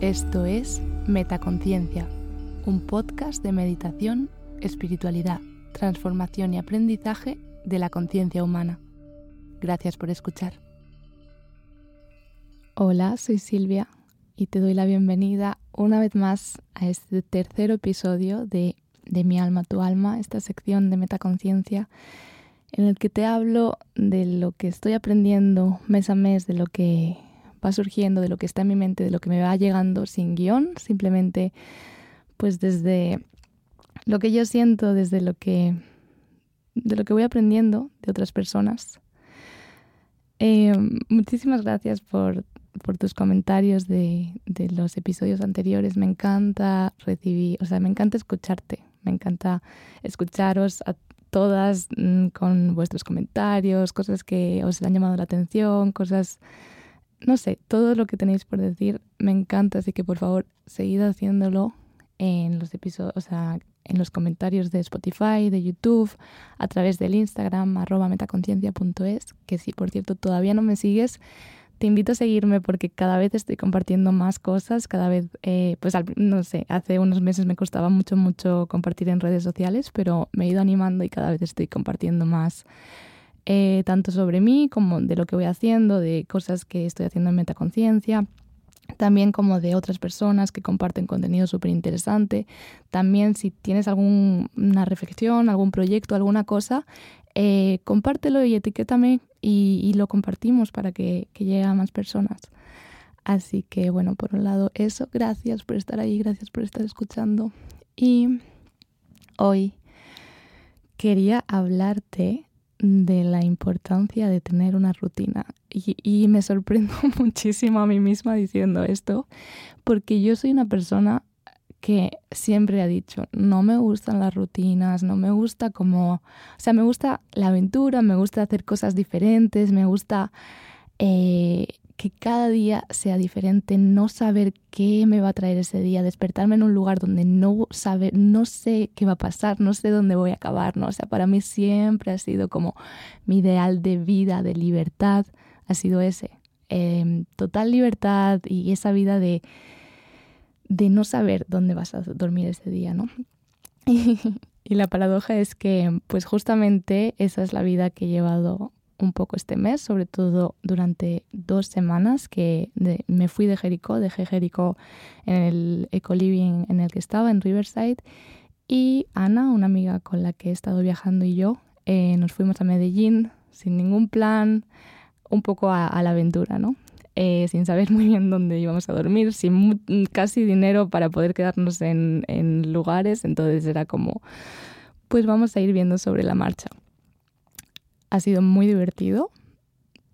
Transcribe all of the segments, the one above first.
Esto es Metaconciencia, un podcast de meditación, espiritualidad, transformación y aprendizaje de la conciencia humana. Gracias por escuchar. Hola, soy Silvia y te doy la bienvenida una vez más a este tercer episodio de De mi alma, tu alma, esta sección de Metaconciencia en el que te hablo de lo que estoy aprendiendo mes a mes, de lo que va surgiendo, de lo que está en mi mente, de lo que me va llegando sin guion, simplemente pues desde lo que yo siento, desde lo que de lo que voy aprendiendo de otras personas. Eh, muchísimas gracias por, por tus comentarios de, de, los episodios anteriores. Me encanta recibir, o sea, me encanta escucharte, me encanta escucharos a todas mm, con vuestros comentarios, cosas que os han llamado la atención, cosas, no sé, todo lo que tenéis por decir me encanta, así que por favor seguid haciéndolo en los episodios, o sea, en los comentarios de Spotify, de YouTube, a través del Instagram, arroba metaconciencia.es, que si por cierto todavía no me sigues, te invito a seguirme porque cada vez estoy compartiendo más cosas, cada vez, eh, pues no sé, hace unos meses me costaba mucho, mucho compartir en redes sociales, pero me he ido animando y cada vez estoy compartiendo más, eh, tanto sobre mí como de lo que voy haciendo, de cosas que estoy haciendo en Metaconciencia también como de otras personas que comparten contenido súper interesante. También si tienes alguna reflexión, algún proyecto, alguna cosa, eh, compártelo y etiquétame y, lo compartimos para que, que llegue a más personas. Así que bueno, por un lado eso, gracias por estar ahí, gracias por estar escuchando. Y hoy quería hablarte de la importancia de tener una rutina. Y, me sorprendo muchísimo a mí misma diciendo esto, porque yo soy una persona que siempre ha dicho, no me gustan las rutinas, no me gusta como, o sea, me gusta la aventura, me gusta hacer cosas diferentes, me gusta eh, que cada día sea diferente, no saber qué me va a traer ese día, despertarme en un lugar donde no sabe, no sé qué va a pasar, no sé dónde voy a acabar, ¿no? O sea, para mí siempre ha sido como mi ideal de vida, de libertad, ha sido ese, em, total libertad y esa vida de de no saber dónde vas a dormir ese día, ¿no? Y, la paradoja es que, pues justamente esa es la vida que he llevado un poco este mes, sobre todo durante dos semanas que me fui de Jericó, dejé Jericó en el eco-living en el que estaba, en Riverside, y Ana, una amiga con la que he estado viajando y yo, eh, nos fuimos a Medellín sin ningún plan, un poco a, la aventura, ¿no? Eh, sin saber muy bien dónde íbamos a dormir, sin casi dinero para poder quedarnos en, en lugares, entonces era como, pues vamos a ir viendo sobre la marcha. Ha sido muy divertido,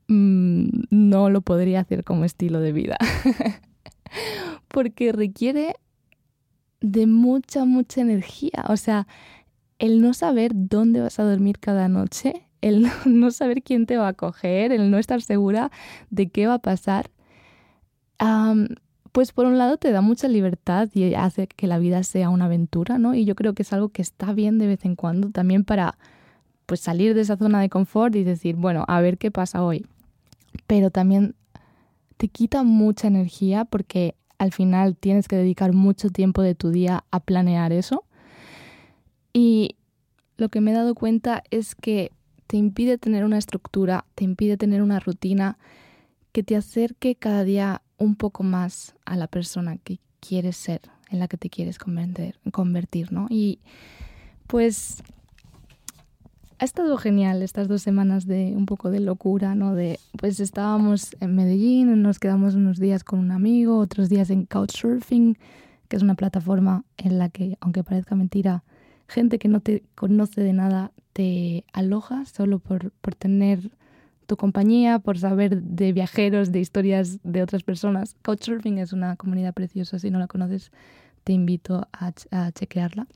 mm, no lo podría hacer como estilo de vida, porque requiere de mucha, mucha energía, o sea, el no saber dónde vas a dormir cada noche el no saber quién te va a coger, el no estar segura de qué va a pasar, pues por un lado te da mucha libertad y hace que la vida sea una aventura, ¿no? Y yo creo que es algo que está bien de vez en cuando también para pues salir de esa zona de confort y decir, bueno, a ver qué pasa hoy. Pero también te quita mucha energía porque al final tienes que dedicar mucho tiempo de tu día a planear eso. Y lo que me he dado cuenta es que te impide tener una estructura, te impide tener una rutina que te acerque cada día un poco más a la persona que quieres ser, en la que te quieres convertir, ¿no? Y pues ha estado genial estas dos semanas de un poco de locura, ¿no? De, pues estábamos en Medellín, nos quedamos unos días con un amigo, otros días en Couchsurfing, que es una plataforma en la que, aunque parezca mentira, gente que no te conoce de nada te aloja solo por, por tener tu compañía, por saber de viajeros, de historias de otras personas. Couchsurfing es una comunidad preciosa, si no la conoces te invito a, a chequearla.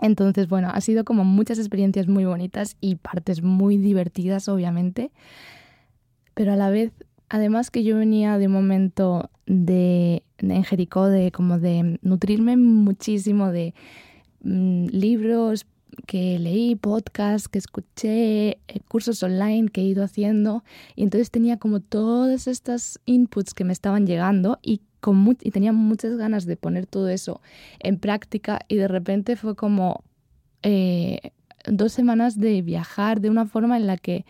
Entonces, bueno, ha sido como muchas experiencias muy bonitas y partes muy divertidas, obviamente, pero a la vez, además que yo venía de un momento de, en Jericó, de como de nutrirme muchísimo de mm, libros, que leí, podcasts que escuché, eh, cursos online que he ido haciendo. Y entonces tenía como todos estos inputs que me estaban llegando y con y tenía muchas ganas de poner todo eso en práctica y de repente fue como eh, dos semanas de viajar de una forma en la que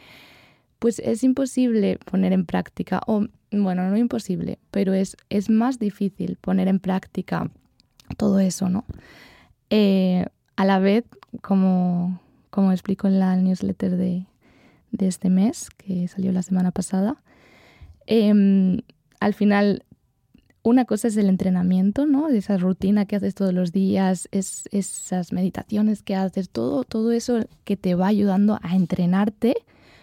pues es imposible poner en práctica, o bueno, no imposible, pero es, es más difícil poner en práctica todo eso, ¿no? Eh, a la vez, como, como explico en la newsletter de, de este mes, que salió la semana pasada, em, al final una cosa es el entrenamiento, ¿no? Esa rutina que haces todos los días, es, esas meditaciones que haces, todo, todo eso que te va ayudando a entrenarte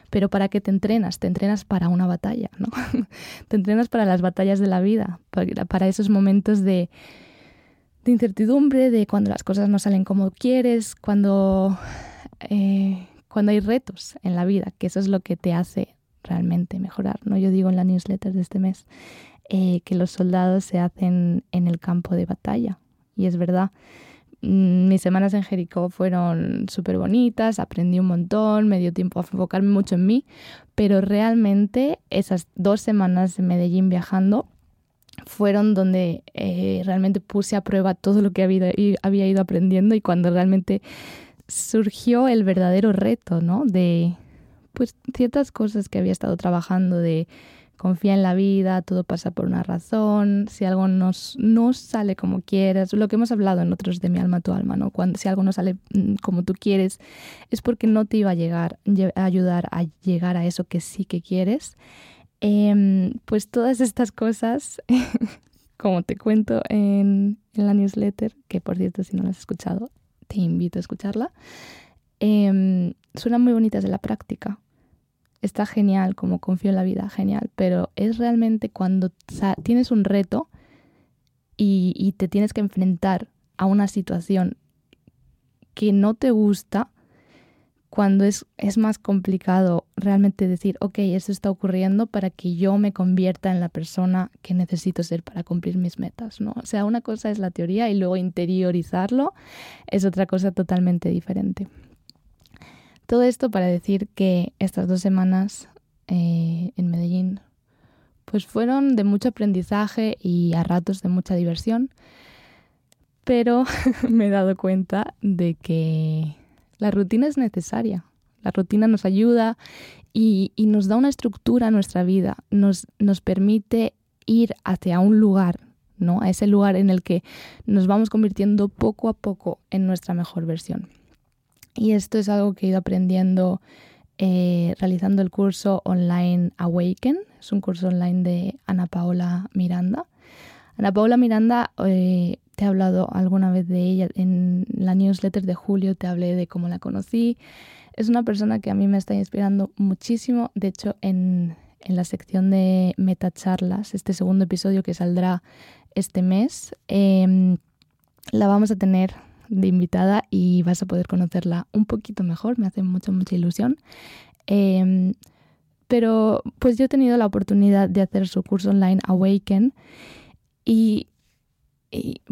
pero ¿para qué te entrenas? Te entrenas para una batalla, ¿no? te entrenas para las batallas de la vida, para, esos momentos de, incertidumbre, de cuando las cosas no salen como quieres, cuando, eh, cuando hay retos en la vida, que eso es lo que te hace realmente mejorar, ¿no? Yo digo en la newsletter de este mes eh, que los soldados se hacen en el campo de batalla, y es verdad. Mm, mis semanas en Jericó fueron súper bonitas, aprendí un montón, me dio tiempo a enfocarme mucho en mí, pero realmente esas dos semanas en Medellín viajando fueron donde eh, realmente puse a prueba todo lo que había, había ido aprendiendo y cuando realmente surgió el verdadero reto, ¿no? De pues ciertas cosas que había estado trabajando, de confía en la vida, todo pasa por una razón, si algo nos, no sale como quieres, lo que hemos hablado en otros de mi alma, tu alma, ¿no? Cuando, si algo no sale mm, como tú quieres, es porque no te iba a, llegar, a ayudar a llegar a eso que sí que quieres. Em, pues todas estas cosas, como te cuento en, la newsletter, que por cierto si no la has escuchado, te invito a escucharla, em, suenan muy bonitas de la práctica está genial, como confío en la vida, genial, pero es realmente cuando tienes un reto y, te tienes que enfrentar a una situación que no te gusta, cuando es, es, más complicado realmente decir, ok, esto está ocurriendo para que yo me convierta en la persona que necesito ser para cumplir mis metas, ¿no? O sea, una cosa es la teoría y luego interiorizarlo es otra cosa totalmente diferente. Todo esto para decir que estas dos semanas eh, en Medellín pues fueron de mucho aprendizaje y a ratos de mucha diversión, pero me he dado cuenta de que la rutina es necesaria. La rutina nos ayuda y, y nos da una estructura a nuestra vida, nos, nos permite ir hacia un lugar, ¿no? A ese lugar en el que nos vamos convirtiendo poco a poco en nuestra mejor versión. Y esto es algo que he ido aprendiendo eh, realizando el curso online Awaken. Es un curso online de Ana Paola Miranda. Ana Paola Miranda, eh, te he hablado alguna vez de ella en la newsletter de julio, te hablé de cómo la conocí. Es una persona que a mí me está inspirando muchísimo. De hecho, en, en la sección de metacharlas, este segundo episodio que saldrá este mes, em, la vamos a tener de invitada y vas a poder conocerla un poquito mejor, me hace mucha, mucha ilusión. Em, pero pues yo he tenido la oportunidad de hacer su curso online Awaken y,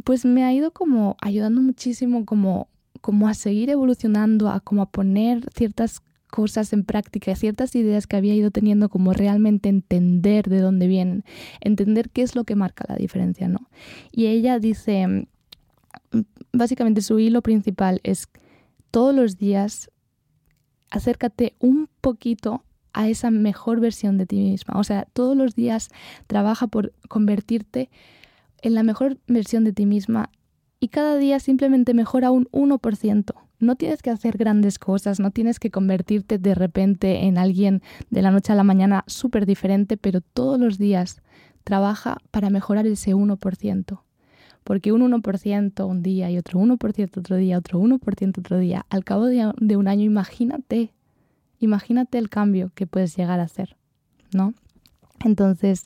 pues me ha ido como ayudando muchísimo como, como a seguir evolucionando, a como a poner ciertas cosas en práctica, ciertas ideas que había ido teniendo, como realmente entender de dónde vienen, entender qué es lo que marca la diferencia, ¿no? Y ella dice, básicamente su hilo principal es todos los días acércate un poquito a esa mejor versión de ti misma. O sea, todos los días trabaja por convertirte en la mejor versión de ti misma y cada día simplemente mejora un 1%. No tienes que hacer grandes cosas, no tienes que convertirte de repente en alguien de la noche a la mañana súper diferente, pero todos los días trabaja para mejorar ese 1% porque un 1% un día y otro 1% otro día, otro 1% otro día, al cabo de, un año imagínate, imagínate el cambio que puedes llegar a hacer, ¿no? Entonces,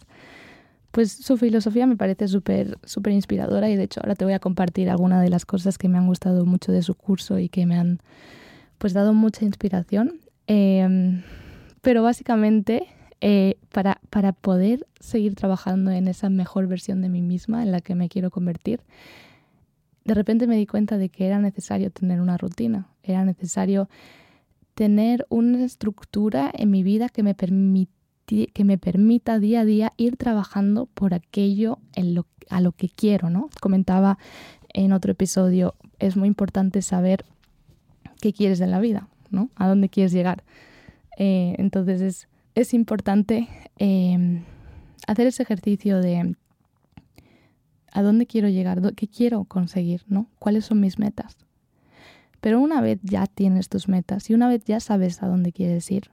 pues su filosofía me parece súper súper inspiradora y de hecho ahora te voy a compartir algunas de las cosas que me han gustado mucho de su curso y que me han pues dado mucha inspiración. Em, pero básicamente eh, para, para poder seguir trabajando en esa mejor versión de mí misma en la que me quiero convertir, de repente me di cuenta de que era necesario tener una rutina, era necesario tener una estructura en mi vida que me, que me permita día a día ir trabajando por aquello en lo, a lo que quiero, ¿no? Comentaba en otro episodio, es muy importante saber qué quieres en la vida, ¿no? A dónde quieres llegar. Eh, entonces es, es importante em, hacer ese ejercicio de a dónde quiero llegar, qué quiero conseguir, ¿no? ¿Cuáles son mis metas? Pero una vez ya tienes tus metas y una vez ya sabes a dónde quieres ir,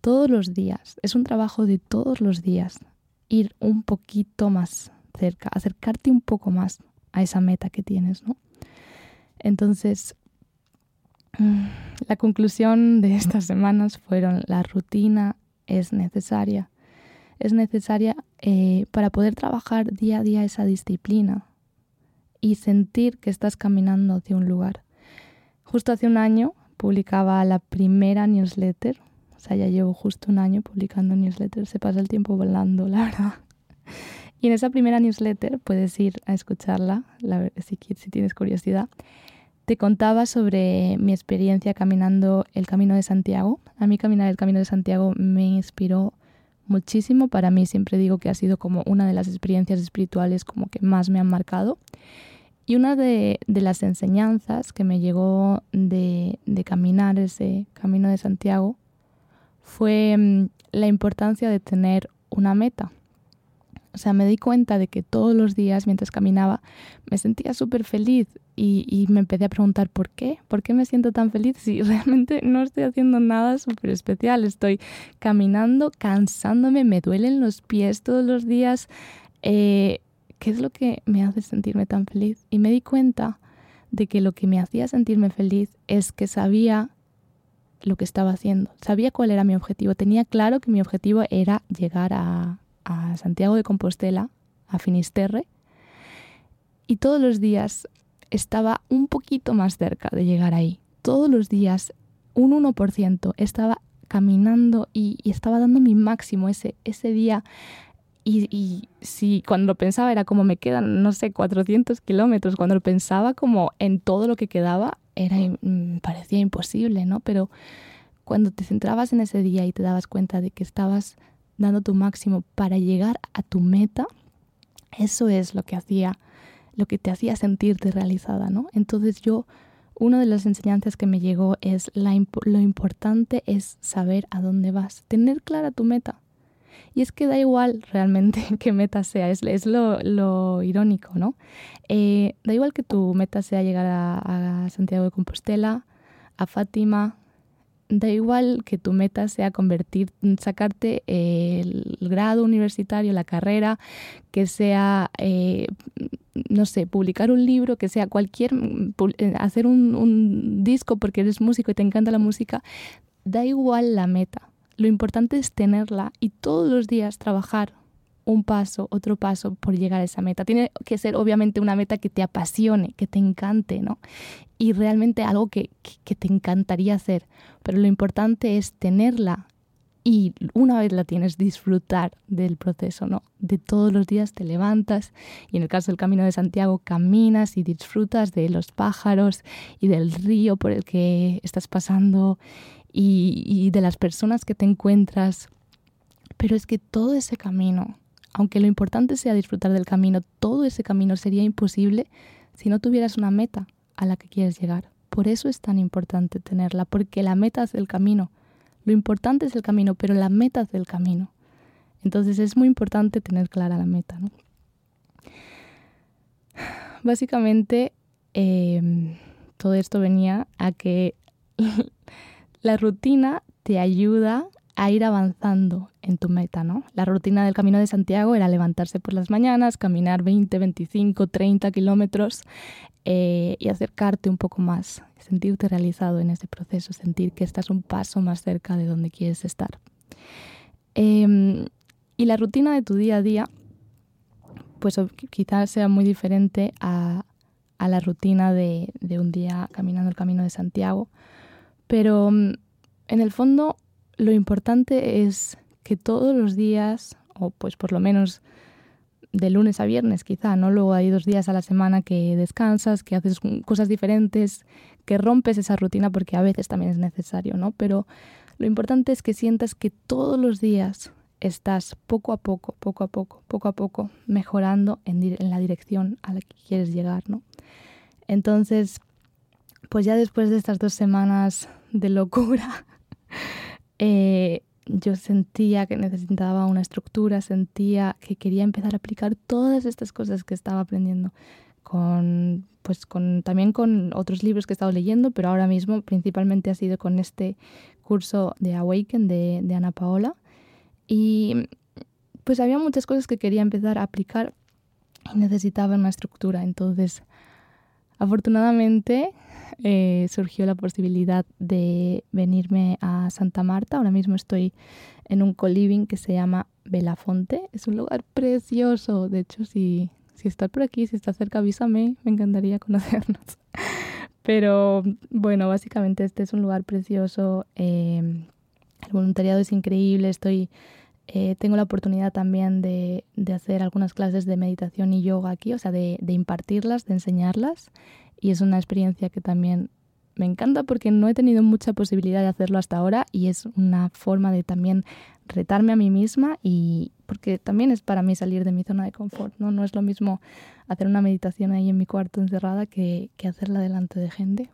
todos los días, es un trabajo de todos los días, ir un poquito más cerca, acercarte un poco más a esa meta que tienes, ¿no? Entonces, la conclusión de estas semanas fueron la rutina es necesaria. Es necesaria eh, para poder trabajar día a día esa disciplina y sentir que estás caminando hacia un lugar. Justo hace un año publicaba la primera newsletter, o sea, ya llevo justo un año publicando newsletters, se pasa el tiempo volando, la verdad. Y en esa primera newsletter puedes ir a escucharla si, si tienes curiosidad. Te contaba sobre mi experiencia caminando el Camino de Santiago. A mí caminar el Camino de Santiago me inspiró muchísimo. Para mí siempre digo que ha sido como una de las experiencias espirituales como que más me han marcado. Y una de, las enseñanzas que me llegó de, de, caminar ese Camino de Santiago fue mm, la importancia de tener una meta. O sea, me di cuenta de que todos los días mientras caminaba me sentía súper feliz y, me empecé a preguntar por qué, por qué me siento tan feliz si realmente no estoy haciendo nada súper especial. Estoy caminando, cansándome, me duelen los pies todos los días. Eh, ¿Qué es lo que me hace sentirme tan feliz? Y me di cuenta de que lo que me hacía sentirme feliz es que sabía lo que estaba haciendo, sabía cuál era mi objetivo, tenía claro que mi objetivo era llegar a, a Santiago de Compostela, a Finisterre, y todos los días estaba un poquito más cerca de llegar ahí. Todos los días, un 1%, estaba caminando y, estaba dando mi máximo ese, ese día. Y, y, si cuando lo pensaba era como me quedan, no sé, 400 kilómetros, cuando lo pensaba como en todo lo que quedaba, era, mm, parecía imposible, ¿no? Pero cuando te centrabas en ese día y te dabas cuenta de que estabas dando tu máximo para llegar a tu meta, eso es lo que hacía, lo que te hacía sentirte realizada, ¿no? Entonces yo, una de las enseñanzas que me llegó es la, lo importante es saber a dónde vas, tener clara tu meta. Y es que da igual realmente qué meta sea, es, lo, irónico, ¿no? Eh, da igual que tu meta sea llegar a Santiago de Compostela, a Fátima, da igual que tu meta sea convertir, sacarte el grado universitario, la carrera, que sea, eh, no sé, publicar un libro, que sea cualquier, eh, hacer un, un disco porque eres músico y te encanta la música, da igual la meta. Lo importante es tenerla y todos los días trabajar un paso, otro paso por llegar a esa meta. Tiene que ser obviamente una meta que te apasione, que te encante, ¿no? Y realmente algo que, que, te encantaría hacer. Pero lo importante es tenerla y una vez la tienes, disfrutar del proceso, ¿no? De todos los días te levantas y en el caso del Camino de Santiago caminas y disfrutas de los pájaros y del río por el que estás pasando y, y de las personas que te encuentras. Pero es que todo ese camino aunque lo importante sea disfrutar del camino, todo ese camino sería imposible si no tuvieras una meta a la que quieres llegar. Por eso es tan importante tenerla, porque la meta es el camino. Lo importante es el camino, pero la meta es el camino. Entonces es muy importante tener clara la meta. Básicamente, em, todo esto venía a que la rutina te ayuda a ir avanzando en tu meta, ¿no? La rutina del Camino de Santiago era levantarse por las mañanas, caminar 20, 25, 30 kilómetros eh, y acercarte un poco más, sentirte realizado en ese proceso, sentir que estás un paso más cerca de donde quieres estar. Em, y la rutina de tu día a día, pues quizás sea muy diferente a, a la rutina de, de un día caminando el Camino de Santiago, pero mm, en el fondo lo importante es que todos los días, o pues por lo menos de lunes a viernes quizá, ¿no? Luego hay dos días a la semana que descansas, que haces cosas diferentes, que rompes esa rutina porque a veces también es necesario, ¿no? Pero Lo importante es que sientas que todos los días estás poco a poco, poco a poco, poco a poco mejorando en, la dirección a la que quieres llegar, ¿no? Entonces, pues ya después de estas dos semanas de locura, eh, yo sentía que necesitaba una estructura, sentía que quería empezar a aplicar todas estas cosas que estaba aprendiendo con pues con también con otros libros que he estado leyendo, pero ahora mismo principalmente ha sido con este curso de Awaken de, de Ana Paola. Y pues había muchas cosas que quería empezar a aplicar y necesitaba una estructura. Entonces, afortunadamente eh, surgió la posibilidad de venirme a Santa Marta. Ahora mismo estoy en un co-living que se llama Belafonte. Es un lugar precioso. De hecho, si, si estás por aquí, si estás cerca, avísame. Me encantaría conocernos. Pero bueno, básicamente este es un lugar precioso. Em, el voluntariado es increíble. Estoy, eh, tengo la oportunidad también de, de, hacer algunas clases de meditación y yoga aquí, o sea, de, impartirlas, de enseñarlas y es una experiencia que también me encanta porque no he tenido mucha posibilidad de hacerlo hasta ahora y es una forma de también retarme a mí misma y porque también es para mí salir de mi zona de confort, ¿no? No es lo mismo hacer una meditación ahí en mi cuarto encerrada que, que hacerla delante de gente.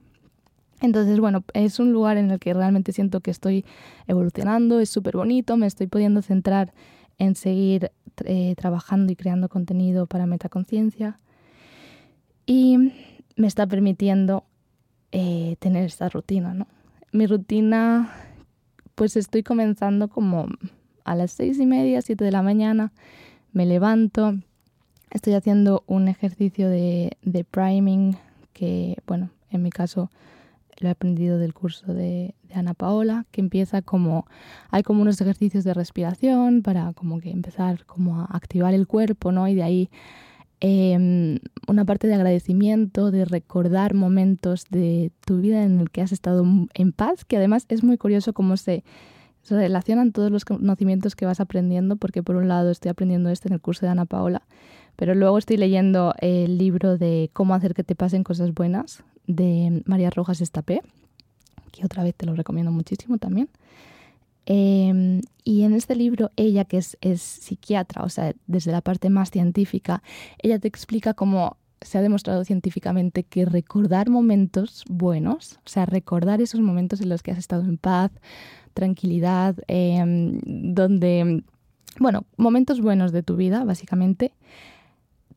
Entonces, bueno, es un lugar en el que realmente siento que estoy evolucionando, es súper bonito, me estoy pudiendo centrar en seguir eh, trabajando y creando contenido para metaconciencia. Y me está permitiendo eh, tener esta rutina, ¿no? Mi rutina, pues estoy comenzando como a las seis y media, siete de la mañana, me levanto, estoy haciendo un ejercicio de, de priming que, bueno, en mi caso lo he aprendido del curso de, Ana Paola, que empieza como, hay como unos ejercicios de respiración para como que empezar como a activar el cuerpo, ¿no? Y de ahí eh, una parte de agradecimiento, de recordar momentos de tu vida en el que has estado en paz, que además es muy curioso cómo se, relacionan todos los conocimientos que vas aprendiendo, porque por un lado estoy aprendiendo este en el curso de Ana Paola, pero luego estoy leyendo el libro de Cómo hacer que te pasen cosas buenas de María Rojas Estapé, que otra vez te lo recomiendo muchísimo también. Em, y en este libro, ella, que es, es, psiquiatra, o sea, desde la parte más científica, ella te explica cómo se ha demostrado científicamente que recordar momentos buenos, o sea, recordar esos momentos en los que has estado en paz, tranquilidad, em, donde, bueno, momentos buenos de tu vida, básicamente,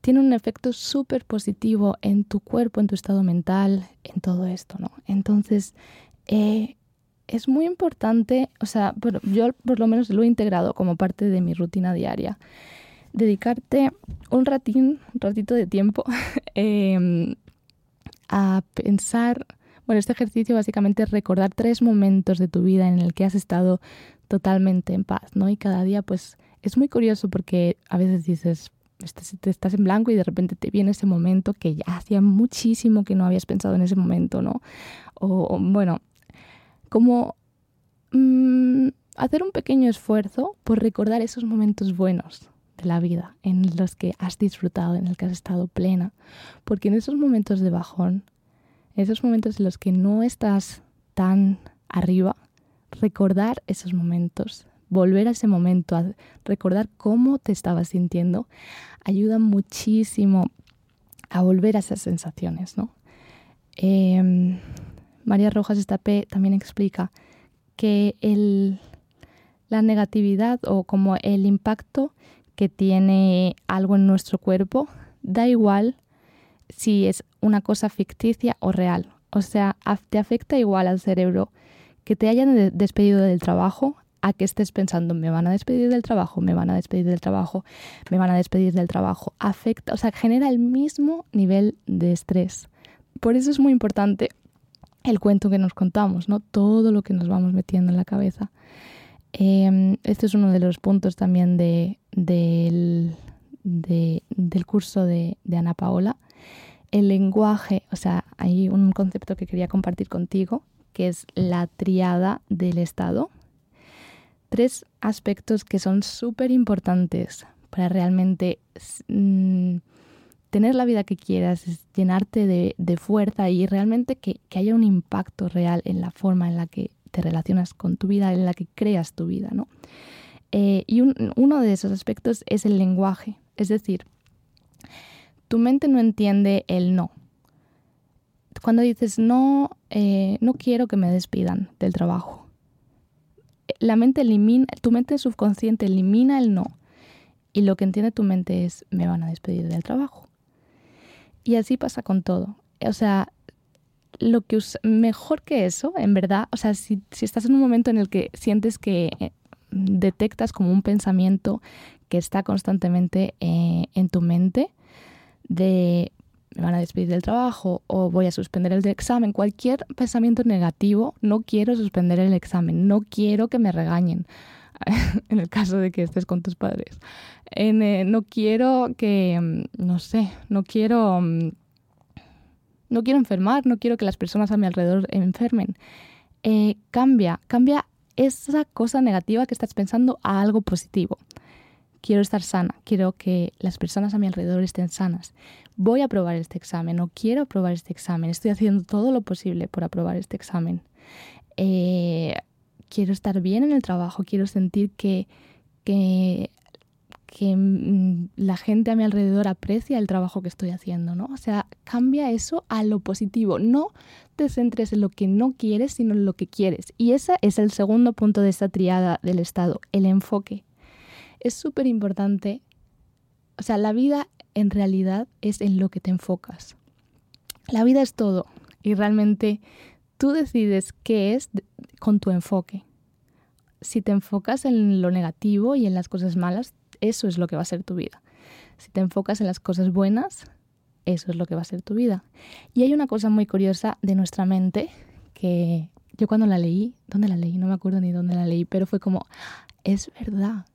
tiene un efecto súper positivo en tu cuerpo, en tu estado mental, en todo esto, ¿no? Entonces, eh, es muy importante, o sea, yo por lo menos lo he integrado como parte de mi rutina diaria. Dedicarte un ratín, un ratito de tiempo em, a pensar, bueno, este ejercicio básicamente es recordar tres momentos de tu vida en el que has estado totalmente en paz, ¿no? Y cada día, pues, es muy curioso porque a veces dices, estás en blanco y de repente te viene ese momento que ya hacía muchísimo que no habías pensado en ese momento, ¿no? O, bueno, como mm, hacer un pequeño esfuerzo por recordar esos momentos buenos de la vida, en los que has disfrutado, en los que has estado plena. Porque en esos momentos de bajón, esos momentos en los que no estás tan arriba, recordar esos momentos, volver a ese momento, a recordar cómo te estabas sintiendo, ayuda muchísimo a volver a esas sensaciones, ¿no? Em, María Rojas Estapé también explica que la negatividad o como el impacto que tiene algo en nuestro cuerpo da igual si es una cosa ficticia o real. O sea, te afecta igual al cerebro que te hayan despedido del trabajo a que estés pensando, me van a despedir del trabajo, me van a despedir del trabajo, me van a despedir del trabajo. Afecta, o sea, genera el mismo nivel de estrés. Por eso es muy importante el cuento que nos contamos, ¿no? Todo lo que nos vamos metiendo en la cabeza. Eh, este es uno de los puntos también de, del, del curso de Ana Paola. El lenguaje, o sea, hay un concepto que quería compartir contigo, que es la triada del Estado. Tres aspectos que son súper importantes para realmente mm, tener la vida que quieras, es llenarte de, fuerza y realmente que, haya un impacto real en la forma en la que te relacionas con tu vida, en la que creas tu vida, ¿no? Eh, y uno de esos aspectos es el lenguaje, es decir, tu mente no entiende el no. Cuando dices no, eh, no quiero que me despidan del trabajo, la mente elimina, tu mente subconsciente elimina el no y lo que entiende tu mente es me van a despedir del trabajo. Y así pasa con todo. O sea, lo que mejor que eso, en verdad, o sea, si, estás en un momento en el que sientes que eh, detectas como un pensamiento que está constantemente eh, en tu mente de me van a despedir del trabajo o voy a suspender el examen, cualquier pensamiento negativo, no quiero suspender el examen, no quiero que me regañen, en el caso de que estés con tus padres. Eh, no quiero que, mm, no sé, no quiero, mm, no quiero enfermar, no quiero que las personas a mi alrededor enfermen. Eh, cambia, cambia esa cosa negativa que estás pensando a algo positivo. Quiero estar sana, quiero que las personas a mi alrededor estén sanas. Voy a aprobar este examen o quiero aprobar este examen. Estoy haciendo todo lo posible por aprobar este examen. Eh, quiero estar bien en el trabajo, quiero sentir que, que, que mm, la gente a mi alrededor aprecia el trabajo que estoy haciendo, ¿no? O sea, cambia eso a lo positivo. No te centres en lo que no quieres, sino en lo que quieres. Y ese es el segundo punto de esta triada del estado, el enfoque es súper importante. O sea, la vida en realidad es en lo que te enfocas. La vida es todo y realmente tú decides qué es con tu enfoque. Si te enfocas en lo negativo y en las cosas malas, eso es lo que va a ser tu vida. Si te enfocas en las cosas buenas, eso es lo que va a ser tu vida. Y hay una cosa muy curiosa de nuestra mente que yo cuando la leí, ¿dónde la leí? No me acuerdo ni dónde la leí, pero fue como, es verdad.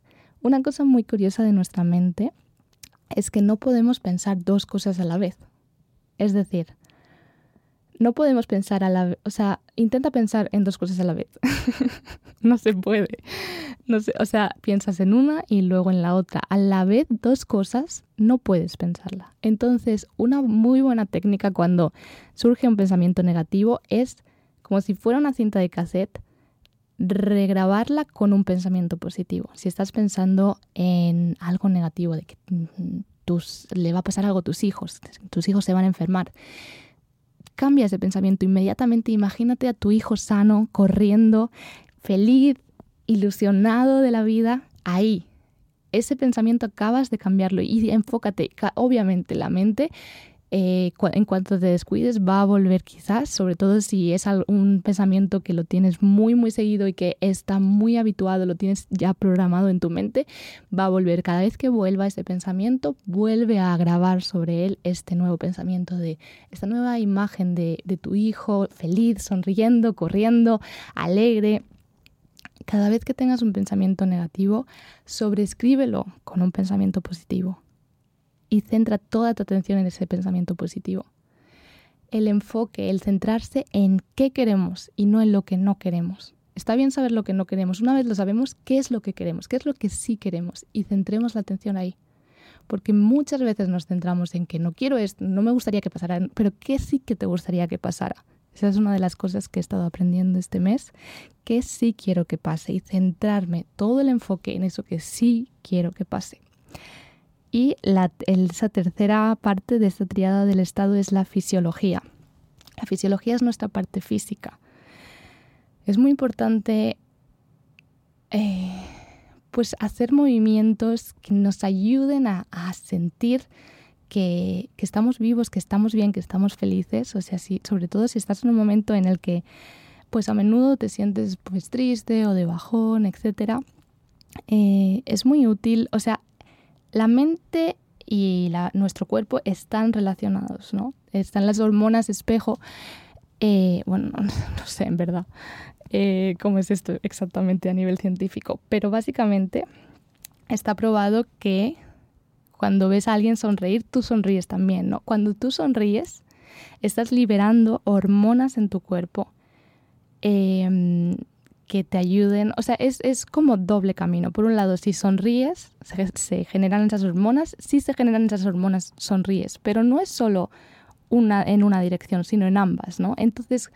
Una cosa muy curiosa de nuestra mente es que no podemos pensar dos cosas a la vez. Es decir, no podemos pensar a la vez, o sea, intenta pensar en dos cosas a la vez. no se puede. No sé, o sea, piensas en una y luego en la otra. A la vez dos cosas no puedes pensarla. Entonces, una muy buena técnica cuando surge un pensamiento negativo es como si fuera una cinta de cassette, regrabarla con un pensamiento positivo. Si estás pensando en algo negativo, de que tus, le va a pasar algo a tus hijos, tus hijos se van a enfermar, cambia ese pensamiento inmediatamente. Imagínate a tu hijo sano, corriendo, feliz, ilusionado de la vida, ahí. Ese pensamiento acabas de cambiarlo y enfócate. Obviamente la mente eh, en cuanto te descuides va a volver quizás, sobre todo si es un pensamiento que lo tienes muy muy seguido y que está muy habituado, lo tienes ya programado en tu mente, va a volver cada vez que vuelva ese pensamiento, vuelve a grabar sobre él este nuevo pensamiento de esta nueva imagen de, de tu hijo feliz, sonriendo, corriendo, alegre. Cada vez que tengas un pensamiento negativo, sobrescríbelo con un pensamiento positivo y centra toda tu atención en ese pensamiento positivo. El enfoque, el centrarse en qué queremos y no en lo que no queremos. Está bien saber lo que no queremos. Una vez lo sabemos, ¿qué es lo que queremos? ¿Qué es lo que sí queremos? Y centremos la atención ahí. Porque muchas veces nos centramos en que no quiero esto, no me gustaría que pasara, pero ¿qué sí que te gustaría que pasara? Esa es una de las cosas que he estado aprendiendo este mes, que sí quiero que pase y centrarme todo el enfoque en eso que sí quiero que pase. Y la, esa tercera parte de esta triada del estado es la fisiología. La fisiología es nuestra parte física. Es muy importante eh, pues hacer movimientos que nos ayuden a, sentir que, estamos vivos, que estamos bien, que estamos felices. O sea, si, sobre todo si estás en un momento en el que pues a menudo te sientes pues triste o de bajón, etc. Eh, es muy útil, o sea, la mente y nuestro cuerpo están relacionados, ¿no? Están las hormonas espejo. Eh, bueno, no, sé, en verdad, eh, cómo es esto exactamente a nivel científico, pero básicamente está probado que cuando ves a alguien sonreír, tú sonríes también, ¿no? Cuando tú sonríes, estás liberando hormonas en tu cuerpo eh, que te ayuden, o sea, es, es, como doble camino. Por un lado, si sonríes, se, generan esas hormonas, si se generan esas hormonas, sonríes, pero no es solo una en una dirección, sino en ambas, ¿no? Entonces,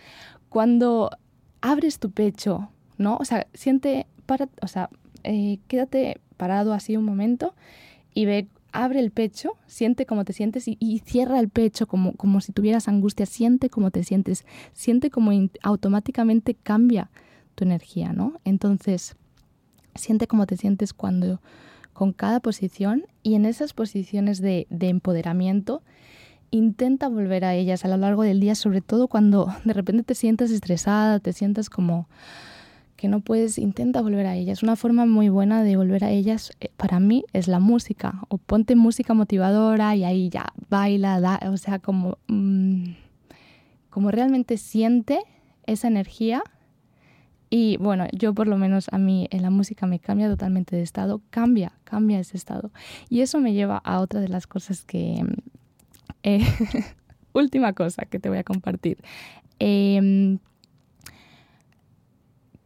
cuando abres tu pecho, ¿no? O sea, siente, para, o sea, eh, quédate parado así un momento y ve, abre el pecho, siente cómo te sientes y, cierra el pecho como, como si tuvieras angustia, siente cómo te sientes, siente cómo automáticamente cambia tu energía, ¿no? Entonces, siente cómo te sientes cuando con cada posición y en esas posiciones de, de empoderamiento, intenta volver a ellas a lo largo del día, sobre todo cuando de repente te sientas estresada, te sientas como que no puedes, intenta volver a ellas. Una forma muy buena de volver a ellas eh, para mí es la música. O ponte música motivadora y ahí ya baila, da, o sea, como, mm, como realmente siente esa energía. Y bueno, yo por lo menos a mí en la música me cambia totalmente de estado, cambia, cambia ese estado. Y eso me lleva a otra de las cosas que, eh, última cosa que te voy a compartir. Em,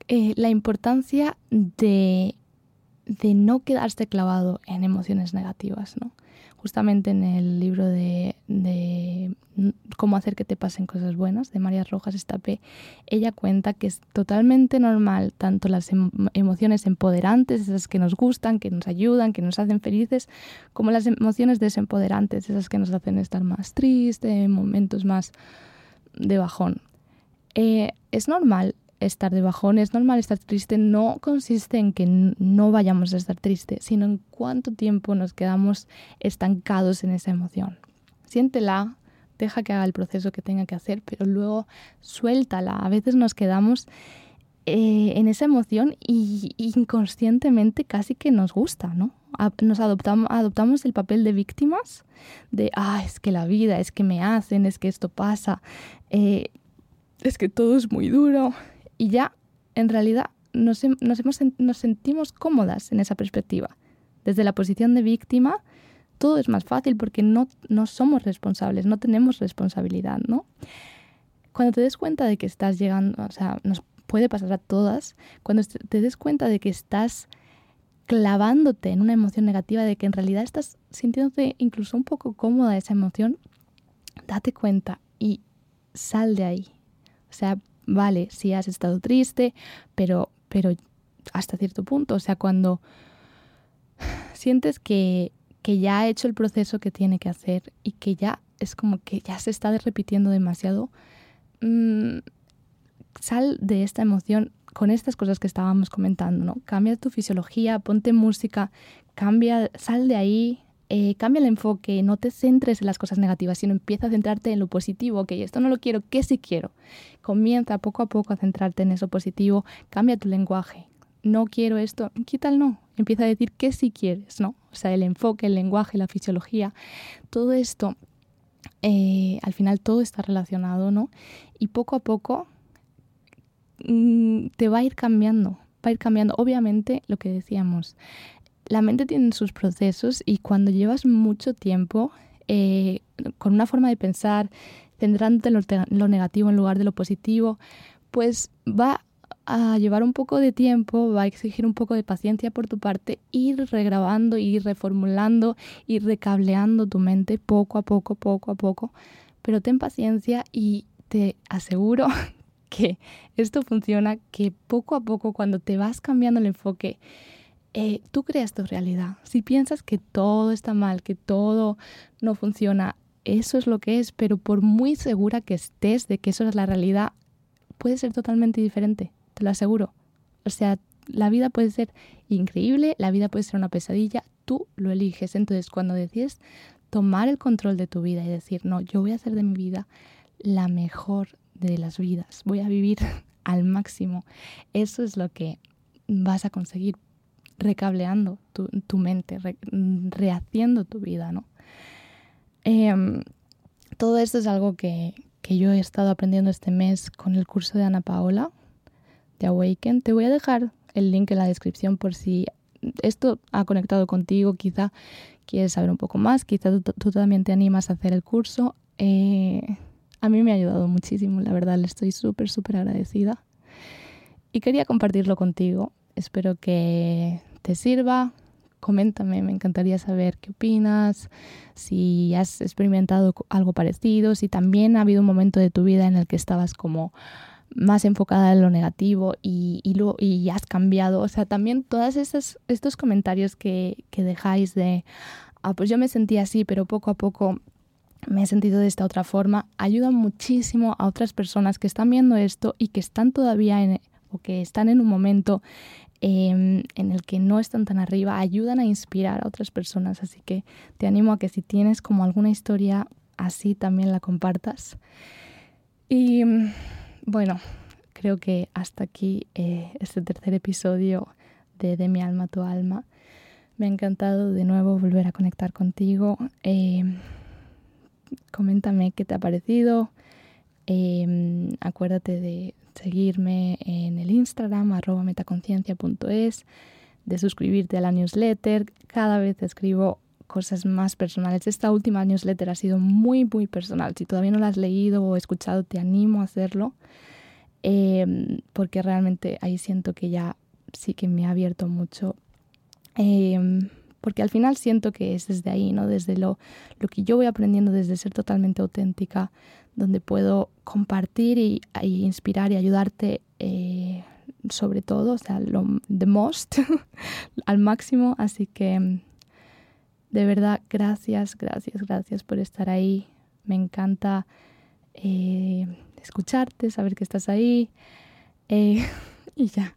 eh, la importancia de, de, no quedarse clavado en emociones negativas, ¿no? Justamente en el libro de, Cómo hacer que te pasen cosas buenas, de María Rojas Estapé, ella cuenta que es totalmente normal tanto las emociones empoderantes, esas que nos gustan, que nos ayudan, que nos hacen felices, como las emociones desempoderantes, esas que nos hacen estar más tristes, momentos más de bajón. Eh, es normal estar de bajón, es normal estar triste, no consiste en que no vayamos a estar triste, sino en cuánto tiempo nos quedamos estancados en esa emoción. Siéntela, deja que haga el proceso que tenga que hacer, pero luego suéltala. A veces nos quedamos eh, en esa emoción y inconscientemente casi que nos gusta, ¿no? Nos adoptamos, adoptamos el papel de víctimas, de, ah, es que la vida, es que me hacen, es que esto pasa, eh, es que todo es muy duro, y ya en realidad nos, nos, hemos, nos sentimos cómodas en esa perspectiva. Desde la posición de víctima, todo es más fácil porque no, no somos responsables, no tenemos responsabilidad, ¿no? Cuando te des cuenta de que estás llegando, o sea, nos puede pasar a todas, cuando te des cuenta de que estás clavándote en una emoción negativa, de que en realidad estás sintiéndote incluso un poco cómoda esa emoción, date cuenta y sal de ahí. O sea, vale, sí has estado triste, pero, pero hasta cierto punto, o sea, cuando sientes que, que ya ha hecho el proceso que tiene que hacer y que ya es como que ya se está repitiendo demasiado, mm, sal de esta emoción con estas cosas que estábamos comentando, ¿no? Cambia tu fisiología, ponte música, cambia, sal de ahí, eh, cambia el enfoque, no te centres en las cosas negativas, sino empieza a centrarte en lo positivo, ok, esto no lo quiero, ¿qué sí quiero? Comienza poco a poco a centrarte en eso positivo, cambia tu lenguaje, no quiero esto, quita el no, empieza a decir qué sí quieres, ¿no? O sea, el enfoque, el lenguaje, la fisiología, todo esto, eh, al final todo está relacionado, ¿no? Y poco a poco mm, te va a ir cambiando, va a ir cambiando. Obviamente, lo que decíamos, la mente tiene sus procesos y cuando llevas mucho tiempo eh, con una forma de pensar, centrándote en lo, negativo en lugar de lo positivo, pues va a llevar un poco de tiempo, va a exigir un poco de paciencia por tu parte, ir regrabando, ir reformulando, ir recableando tu mente poco a poco, poco a poco. Pero ten paciencia y te aseguro que esto funciona, que poco a poco cuando te vas cambiando el enfoque, eh, tú creas tu realidad. Si piensas que todo está mal, que todo no funciona, eso es lo que es, pero por muy segura que estés de que eso es la realidad, puede ser totalmente diferente, te lo aseguro. O sea, la vida puede ser increíble, la vida puede ser una pesadilla, tú lo eliges. Entonces, cuando decides tomar el control de tu vida y decir, no, yo voy a hacer de mi vida la mejor de las vidas, voy a vivir al máximo, eso es lo que vas a conseguir recableando tu, mente, rehaciendo tu vida, ¿no? Em, todo esto es algo que, yo he estado aprendiendo este mes con el curso de Ana Paola, de Awaken. Te voy a dejar el link en la descripción por si esto ha conectado contigo, quizá quieres saber un poco más, quizá tú, también te animas a hacer el curso. Eh, a mí me ha ayudado muchísimo, la verdad, le estoy súper, súper agradecida. Y quería compartirlo contigo Espero que te sirva. Coméntame, me encantaría saber qué opinas, si has experimentado algo parecido, si también ha habido un momento de tu vida en el que estabas como más enfocada en lo negativo y, y, lo, y has cambiado. O sea, también todos estos, comentarios que, que dejáis de, ah, pues yo me sentí así, pero poco a poco me he sentido de esta otra forma, ayudan muchísimo a otras personas que están viendo esto y que están todavía en, o que están en un momento em, en el que no están tan arriba, ayudan a inspirar a otras personas. Así que te animo a que si tienes como alguna historia así, también la compartas. Y bueno, creo que hasta aquí eh, este tercer episodio de De mi alma a tu alma. Me ha encantado de nuevo volver a conectar contigo. Em, coméntame qué te ha parecido. Em, acuérdate de seguirme en el Instagram, arroba metaconciencia.es, de suscribirte a la newsletter. Cada vez escribo cosas más personales. Esta última newsletter ha sido muy, muy personal. Si todavía no la has leído o escuchado, te animo a hacerlo, em, porque realmente ahí siento que ya sí que me ha abierto mucho. Em, porque al final siento que es desde ahí, ¿no? Desde lo, lo que yo voy aprendiendo, desde ser totalmente auténtica, donde puedo compartir y, inspirar y ayudarte eh, sobre todo, o sea, lo the most, al máximo. Así que de verdad, gracias, gracias, gracias por estar ahí. Me encanta eh, escucharte, saber que estás ahí. Eh, y ya,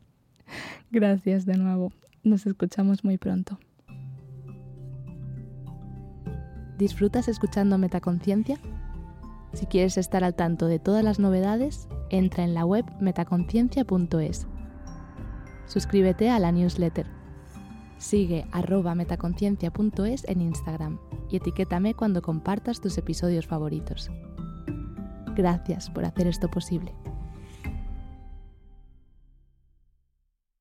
gracias de nuevo. Nos escuchamos muy pronto. ¿Disfrutas escuchando Metaconciencia? Si quieres estar al tanto de todas las novedades, entra en la web metaconciencia.es. Suscríbete a la newsletter. Sigue arroba metaconciencia.es en Instagram y etiquétame cuando compartas tus episodios favoritos. Gracias por hacer esto posible.